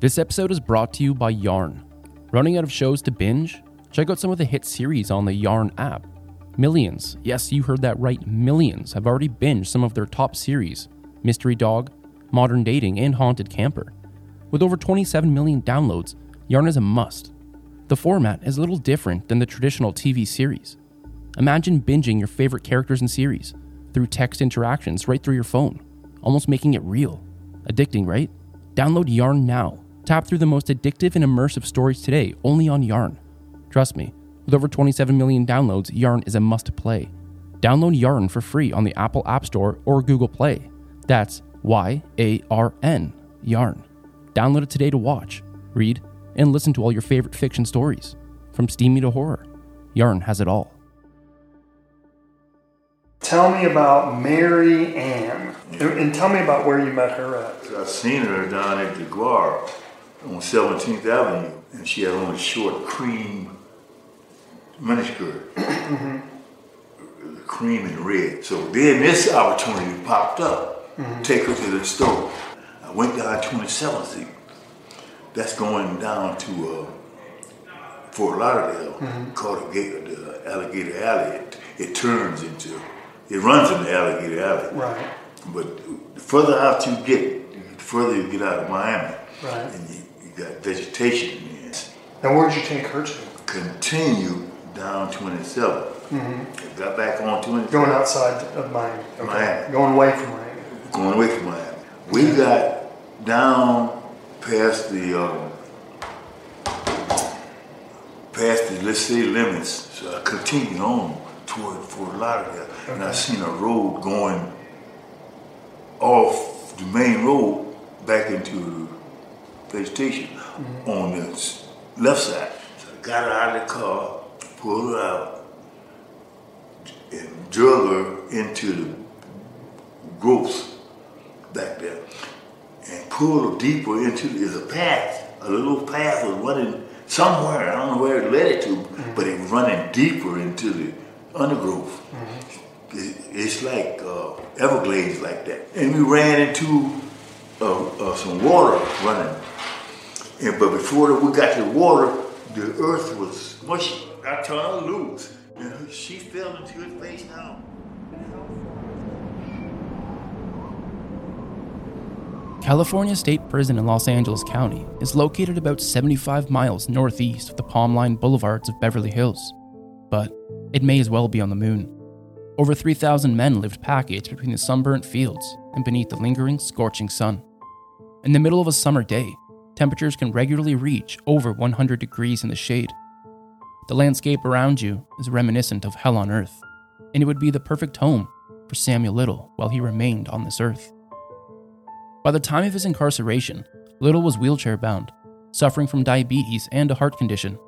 This episode is brought to you by Yarn. Running out of shows to binge? Check out some of the hit series on the Yarn app. Millions, yes, you heard that right, millions have already binged some of their top series Mystery Dog, Modern Dating, and Haunted Camper. With over 27 million downloads, Yarn is a must. The format is a little different than the traditional TV series. Imagine binging your favorite characters and series through text interactions right through your phone, almost making it real. Addicting, right? Download Yarn now. Tap through the most addictive and immersive stories today only on Yarn. Trust me, with over 27 million downloads, Yarn is a must play. Download Yarn for free on the Apple App Store or Google Play. That's Y A R N, Yarn. Download it today to watch, read, and listen to all your favorite fiction stories. From steamy to horror, Yarn has it all. Tell me about Mary Ann. And, and tell me about where you met her at. I seen her down at the Guar on 17th Avenue, and she had on a short cream miniskirt, mm-hmm. cream and red. So then this opportunity popped up. Mm-hmm. Take her to the store. I went down 27th Street. That's going down to uh, Fort Lauderdale, mm-hmm. called the, gate, the Alligator Alley. It, it turns into, it runs into Alligator Alley. Right. But the further out you get, the further you get out of Miami, Right. and got vegetation there. Now, where'd you take her to? Continue down 27. I got back on 27. Going outside of Miami. Okay. Miami. Going away from Miami. going away from Miami. We got down past the um, past the let's say limits. So I continued on toward Fort Lauderdale, and I seen a road going off the main road back into the vegetation on the left side. So I got her out of the car, pulled her out, and drug her into the growths back there and pulled her deeper into there's a path. A little path was running somewhere. I don't know where it led it to, but it was running deeper into the undergrowth. It- It's like uh, Everglades like that. And we ran into uh, uh, some water running. And, but before we got to the water, the earth was mushy. I turned loose. And she fell into it face down. California State Prison in Los Angeles County is located about 75 miles northeast of the Palm Line boulevards of Beverly Hills. But it may as well be on the moon. Over 3,000 men lived packaged between the sunburnt fields and beneath the lingering, scorching sun. In the middle of a summer day, temperatures can regularly reach over 100 degrees in the shade. The landscape around you is reminiscent of hell on earth, and it would be the perfect home for Samuel Little while he remained on this earth. By the time of his incarceration, Little was wheelchair bound, suffering from diabetes and a heart condition.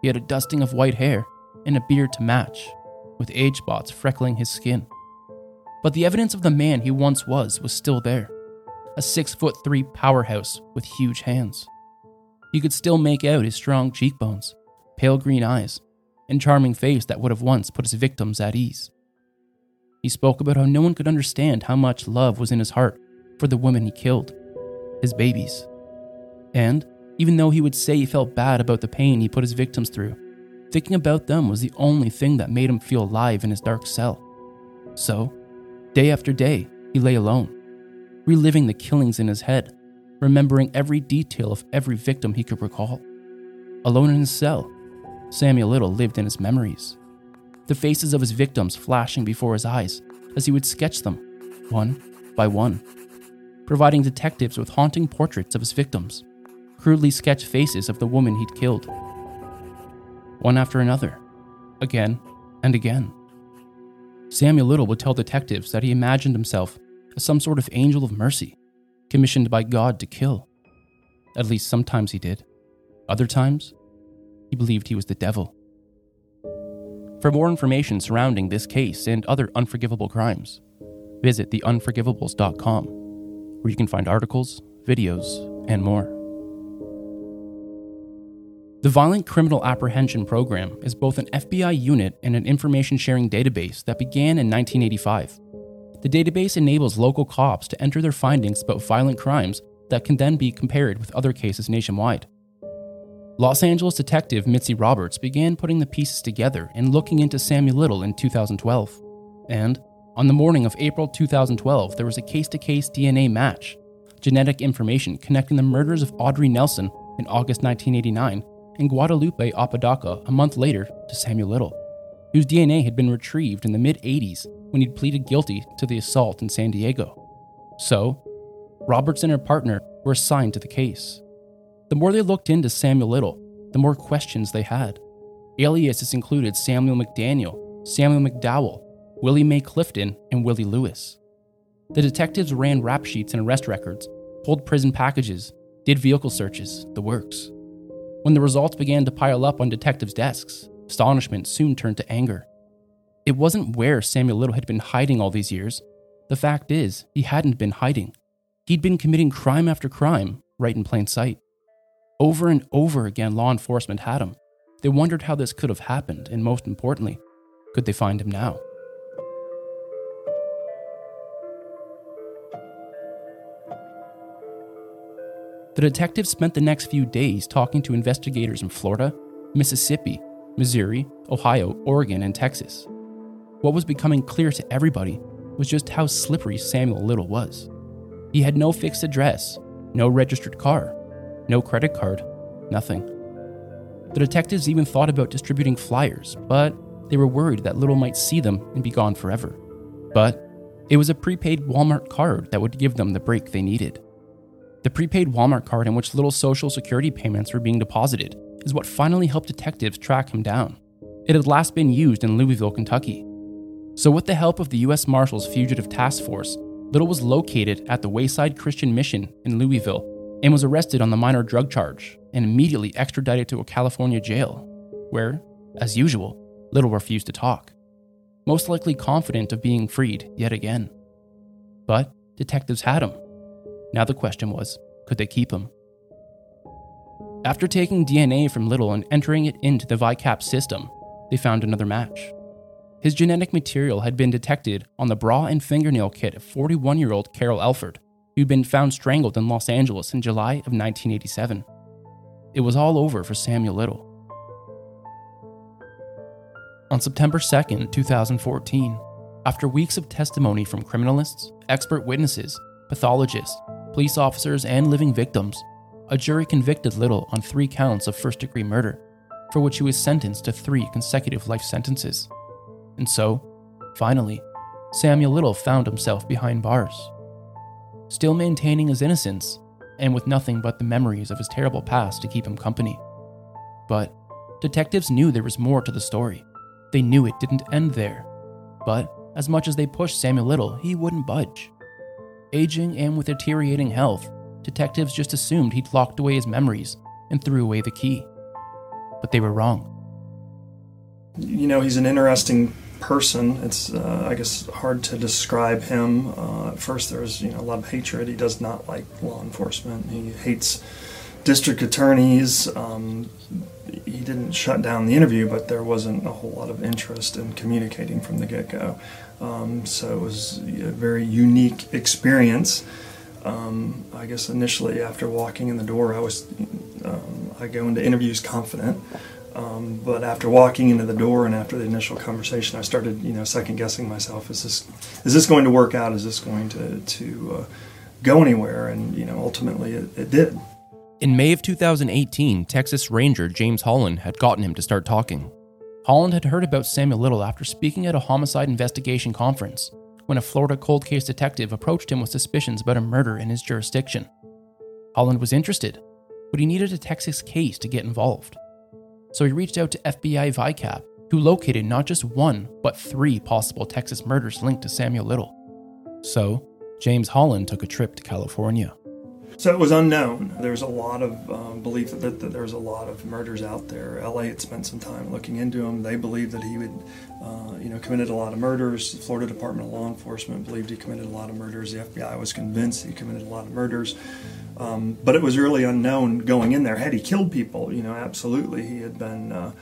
He had a dusting of white hair and a beard to match, with age spots freckling his skin. But the evidence of the man he once was was still there a six foot three powerhouse with huge hands. You could still make out his strong cheekbones, pale green eyes, and charming face that would have once put his victims at ease. He spoke about how no one could understand how much love was in his heart for the women he killed, his babies. And even though he would say he felt bad about the pain he put his victims through, thinking about them was the only thing that made him feel alive in his dark cell. So, day after day, he lay alone, reliving the killings in his head, remembering every detail of every victim he could recall. Alone in his cell, Samuel Little lived in his memories, the faces of his victims flashing before his eyes as he would sketch them, one by one providing detectives with haunting portraits of his victims, crudely sketched faces of the woman he'd killed. One after another, again and again. Samuel Little would tell detectives that he imagined himself as some sort of angel of mercy, commissioned by God to kill. At least sometimes he did. Other times, he believed he was the devil. For more information surrounding this case and other unforgivable crimes, visit theunforgivables.com where you can find articles, videos, and more. The Violent Criminal Apprehension Program is both an FBI unit and an information sharing database that began in 1985. The database enables local cops to enter their findings about violent crimes that can then be compared with other cases nationwide. Los Angeles detective Mitzi Roberts began putting the pieces together and looking into Samuel Little in 2012. And on the morning of April 2012, there was a case to case DNA match, genetic information connecting the murders of Audrey Nelson in August 1989 and Guadalupe Apodaca a month later to Samuel Little, whose DNA had been retrieved in the mid 80s when he'd pleaded guilty to the assault in San Diego. So, Roberts and her partner were assigned to the case. The more they looked into Samuel Little, the more questions they had. Aliases included Samuel McDaniel, Samuel McDowell, Willie Mae Clifton, and Willie Lewis. The detectives ran rap sheets and arrest records, pulled prison packages, did vehicle searches, the works. When the results began to pile up on detectives' desks, astonishment soon turned to anger. It wasn't where Samuel Little had been hiding all these years. The fact is, he hadn't been hiding. He'd been committing crime after crime right in plain sight. Over and over again, law enforcement had him. They wondered how this could have happened, and most importantly, could they find him now? The detectives spent the next few days talking to investigators in Florida, Mississippi, Missouri, Ohio, Oregon, and Texas. What was becoming clear to everybody was just how slippery Samuel Little was. He had no fixed address, no registered car, no credit card, nothing. The detectives even thought about distributing flyers, but they were worried that Little might see them and be gone forever. But it was a prepaid Walmart card that would give them the break they needed. The prepaid Walmart card in which Little's social security payments were being deposited is what finally helped detectives track him down. It had last been used in Louisville, Kentucky. So, with the help of the U.S. Marshals Fugitive Task Force, Little was located at the Wayside Christian Mission in Louisville and was arrested on the minor drug charge and immediately extradited to a California jail, where, as usual, Little refused to talk, most likely confident of being freed yet again. But detectives had him. Now the question was could they keep him? After taking DNA from Little and entering it into the VICAP system, they found another match. His genetic material had been detected on the bra and fingernail kit of 41 year old Carol Alford, who'd been found strangled in Los Angeles in July of 1987. It was all over for Samuel Little. On September 2, 2014, after weeks of testimony from criminalists, expert witnesses, pathologists, police officers, and living victims, a jury convicted Little on three counts of first degree murder, for which he was sentenced to three consecutive life sentences. And so, finally, Samuel Little found himself behind bars still maintaining his innocence, and with nothing but the memories of his terrible past to keep him company. But detectives knew there was more to the story. They knew it didn't end there. But as much as they pushed Samuel Little, he wouldn't budge. Aging and with deteriorating health, detectives just assumed he'd locked away his memories and threw away the key. But they were wrong. You know, he's an interesting person. It's uh, I guess hard to describe him. Uh, at first, there's you know a lot of hatred. He does not like law enforcement. He hates district attorneys. Um, he didn't shut down the interview, but there wasn't a whole lot of interest in communicating from the get go. Um, so it was a very unique experience. Um, I guess initially, after walking in the door, I was um, I go into interviews confident. Um, but after walking into the door and after the initial conversation, I started, you know, second guessing myself. Is this is this going to work out? Is this going to to uh, go anywhere? And you know, ultimately, it, it did. In May of 2018, Texas Ranger James Holland had gotten him to start talking. Holland had heard about Samuel Little after speaking at a homicide investigation conference when a Florida cold case detective approached him with suspicions about a murder in his jurisdiction. Holland was interested, but he needed a Texas case to get involved so he reached out to FBI VICAP, who located not just one, but three possible Texas murders linked to Samuel Little. So, James Holland took a trip to California. So it was unknown. There's a lot of um, belief that, that, there's a lot of murders out there. LA had spent some time looking into him. They believed that he would, uh, you know, committed a lot of murders. The Florida Department of Law Enforcement believed he committed a lot of murders. The FBI was convinced he committed a lot of murders. Um, but it was really unknown going in there. Had he killed people? You know, absolutely. He had been, uh,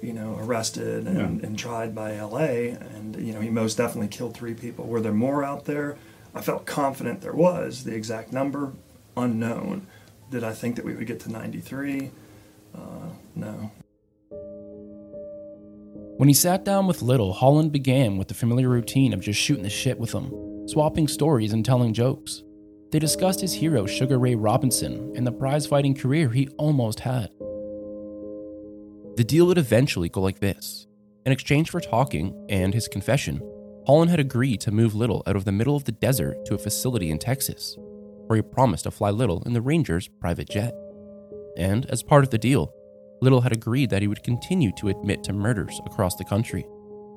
you know, arrested and, yeah. and tried by LA, and you know, he most definitely killed three people. Were there more out there? I felt confident there was. The exact number, unknown. Did I think that we would get to 93? Uh, no. When he sat down with Little, Holland began with the familiar routine of just shooting the shit with him, swapping stories and telling jokes. They discussed his hero, Sugar Ray Robinson, and the prize fighting career he almost had. The deal would eventually go like this In exchange for talking and his confession, Holland had agreed to move Little out of the middle of the desert to a facility in Texas, where he promised to fly Little in the Rangers' private jet. And as part of the deal, Little had agreed that he would continue to admit to murders across the country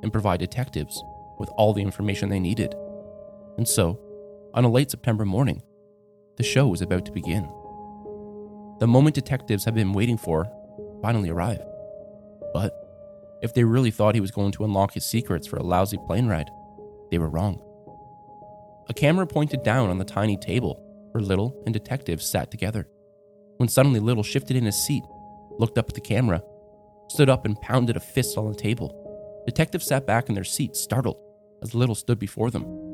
and provide detectives with all the information they needed. And so, on a late September morning, the show was about to begin. The moment detectives had been waiting for finally arrived. But if they really thought he was going to unlock his secrets for a lousy plane ride, they were wrong. A camera pointed down on the tiny table where Little and detectives sat together. When suddenly Little shifted in his seat, looked up at the camera, stood up and pounded a fist on the table. Detectives sat back in their seats, startled, as Little stood before them.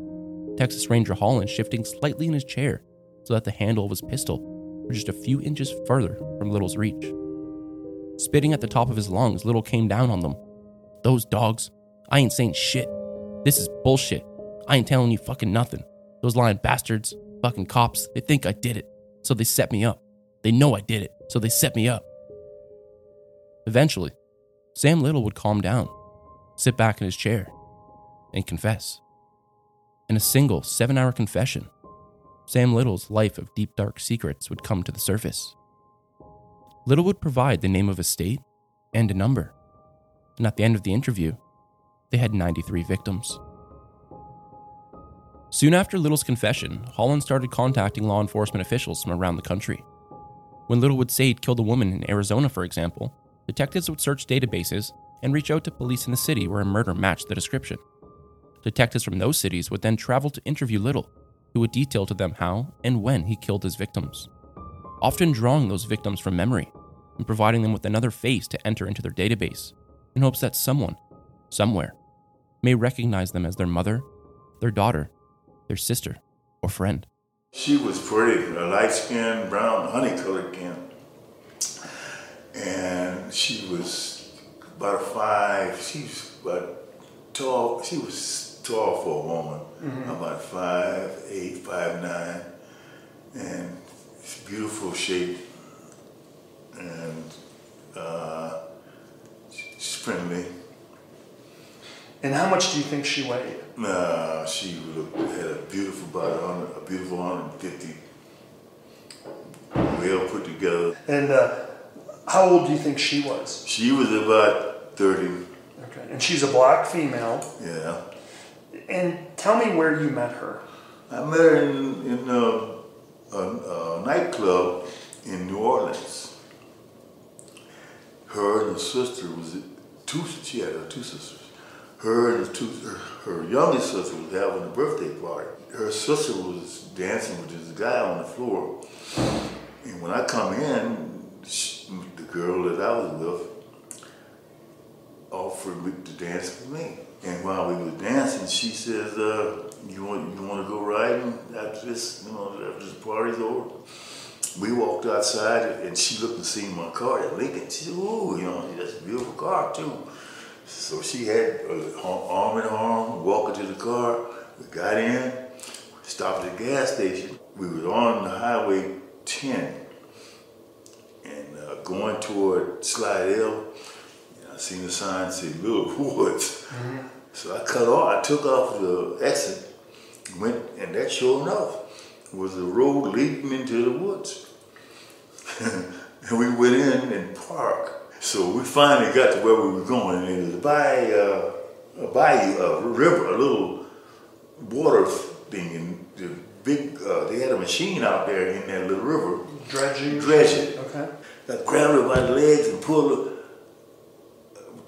Texas Ranger Holland shifting slightly in his chair so that the handle of his pistol were just a few inches further from Little's reach. Spitting at the top of his lungs, Little came down on them. Those dogs. I ain't saying shit. This is bullshit. I ain't telling you fucking nothing. Those lying bastards, fucking cops, they think I did it, so they set me up. They know I did it, so they set me up. Eventually, Sam Little would calm down, sit back in his chair, and confess. In a single seven hour confession, Sam Little's life of deep dark secrets would come to the surface. Little would provide the name of a state and a number, and at the end of the interview, they had 93 victims. Soon after Little's confession, Holland started contacting law enforcement officials from around the country. When Little would say he'd killed a woman in Arizona, for example, detectives would search databases and reach out to police in the city where a murder matched the description. Detectives from those cities would then travel to interview Little, who would detail to them how and when he killed his victims, often drawing those victims from memory and providing them with another face to enter into their database in hopes that someone, somewhere, may recognize them as their mother, their daughter, their sister, or friend. She was pretty, a light skinned, brown, honey colored skin. And she was about five, she was about tall, she was tall for a woman, mm-hmm. about five, eight, five, nine. And it's beautiful shape. And uh, she's friendly. And how much do you think she weighed? Nah, she had a beautiful body, a beautiful 150. Well put together. And uh, how old do you think she was? She was about 30. Okay. And she's a black female. Yeah. And tell me where you met her. I met her in, in a, a, a nightclub in New Orleans. Her and her sister was two. She had two sisters her and her two, her, her youngest sister was having a birthday party. Her sister was dancing with this guy on the floor. And when I come in, she, the girl that I was with offered to dance with me. And while we were dancing, she says, uh, "You want you want to go riding after this? You know, after this party's over?" We walked outside, and she looked and seen my car at Lincoln. She said, "Ooh, you know, that's a beautiful car too." So she had arm in arm, walking to the car. We got in, stopped at the gas station. We were on highway 10 and uh, going toward Slidell. I seen the sign say Little Woods. Mm-hmm. So I cut off, I took off the exit, went, and that sure enough was the road leading into the woods. and we went in and parked. So we finally got to where we were going, and it was by uh, a bayou, a river, a little water thing, and the big. Uh, they had a machine out there in that little river. Dredging. Dredging. Okay. I grabbed her by the legs and pulled her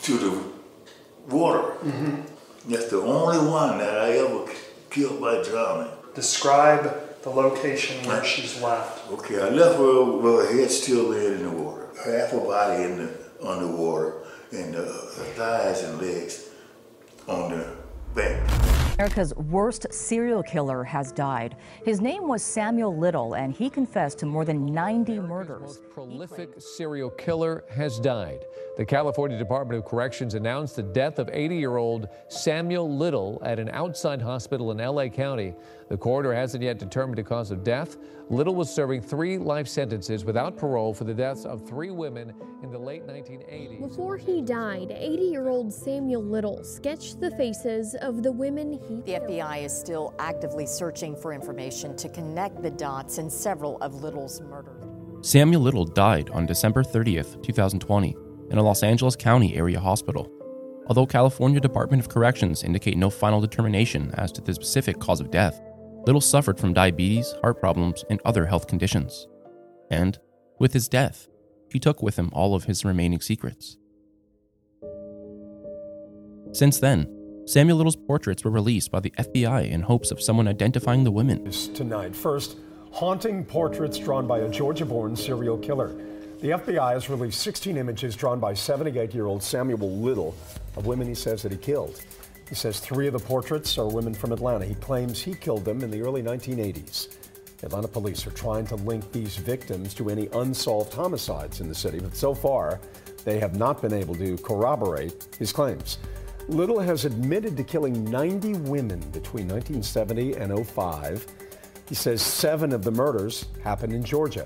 to the water. Mm-hmm. That's the only one that I ever killed by drowning. Describe the location where she's left. Okay, I left her with her head still laying in the water, half her body in the underwater and the thighs and legs on the bank. America's worst serial killer has died. His name was Samuel Little, and he confessed to more than 90 murders. Most prolific serial killer has died. The California Department of Corrections announced the death of 80 year old Samuel Little at an outside hospital in LA County. The coroner hasn't yet determined the cause of death. Little was serving three life sentences without parole for the deaths of three women in the late 1980s. Before he died, 80 year old Samuel Little sketched the faces of the women he The FBI is still actively searching for information to connect the dots in several of Little's murders. Samuel Little died on December 30th, 2020, in a Los Angeles County area hospital. Although California Department of Corrections indicate no final determination as to the specific cause of death, Little suffered from diabetes, heart problems, and other health conditions. And, with his death, he took with him all of his remaining secrets. Since then, Samuel Little's portraits were released by the FBI in hopes of someone identifying the women. Tonight, first, haunting portraits drawn by a Georgia born serial killer. The FBI has released 16 images drawn by 78 year old Samuel Little of women he says that he killed. He says three of the portraits are women from Atlanta. He claims he killed them in the early 1980s. Atlanta police are trying to link these victims to any unsolved homicides in the city, but so far, they have not been able to corroborate his claims. Little has admitted to killing 90 women between 1970 and 05. He says seven of the murders happened in Georgia.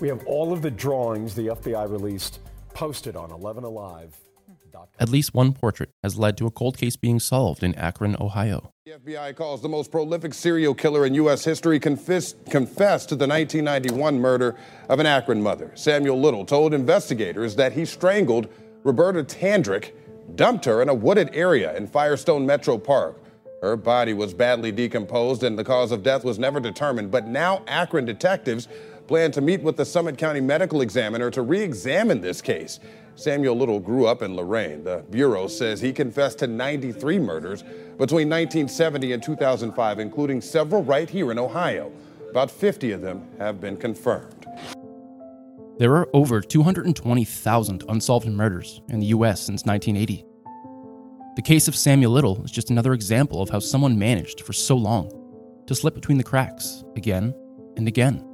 We have all of the drawings the FBI released posted on 11alive.com. At least one portrait has led to a cold case being solved in Akron, Ohio. The FBI calls the most prolific serial killer in U.S. history confessed, confessed to the 1991 murder of an Akron mother. Samuel Little told investigators that he strangled Roberta Tandrick, dumped her in a wooded area in Firestone Metro Park. Her body was badly decomposed and the cause of death was never determined, but now Akron detectives plan to meet with the Summit County medical examiner to re examine this case. Samuel Little grew up in Lorain. The Bureau says he confessed to 93 murders between 1970 and 2005, including several right here in Ohio. About 50 of them have been confirmed. There are over 220,000 unsolved murders in the US since 1980. The case of Samuel Little is just another example of how someone managed for so long to slip between the cracks again and again.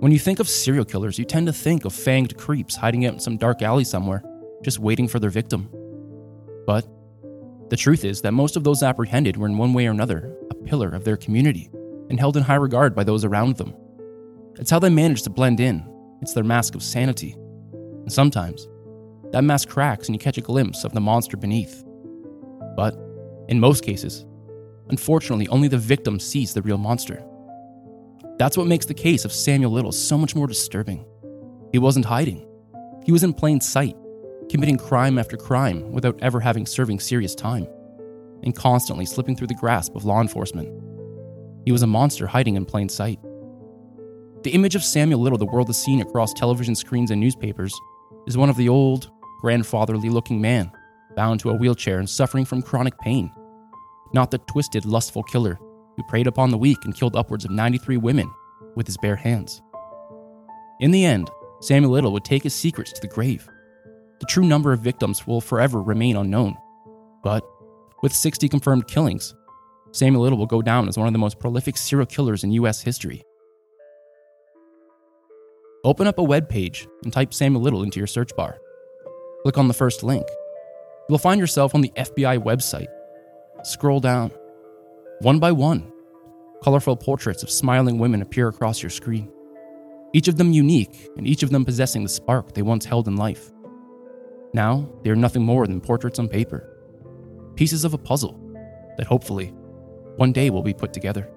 When you think of serial killers, you tend to think of fanged creeps hiding out in some dark alley somewhere, just waiting for their victim. But the truth is that most of those apprehended were in one way or another a pillar of their community and held in high regard by those around them. It's how they manage to blend in, it's their mask of sanity. And sometimes, that mask cracks and you catch a glimpse of the monster beneath. But, in most cases, unfortunately, only the victim sees the real monster. That's what makes the case of Samuel Little so much more disturbing. He wasn't hiding, he was in plain sight, committing crime after crime without ever having serving serious time, and constantly slipping through the grasp of law enforcement. He was a monster hiding in plain sight. The image of Samuel Little the world has seen across television screens and newspapers is one of the old, grandfatherly looking man, bound to a wheelchair and suffering from chronic pain. Not the twisted, lustful killer who preyed upon the weak and killed upwards of 93 women with his bare hands. In the end, Samuel Little would take his secrets to the grave. The true number of victims will forever remain unknown. But with 60 confirmed killings, Samuel Little will go down as one of the most prolific serial killers in US history. Open up a web page and type Samuel Little into your search bar. Click on the first link. You'll find yourself on the FBI website. Scroll down. One by one, colorful portraits of smiling women appear across your screen, each of them unique and each of them possessing the spark they once held in life. Now, they are nothing more than portraits on paper, pieces of a puzzle that hopefully one day will be put together.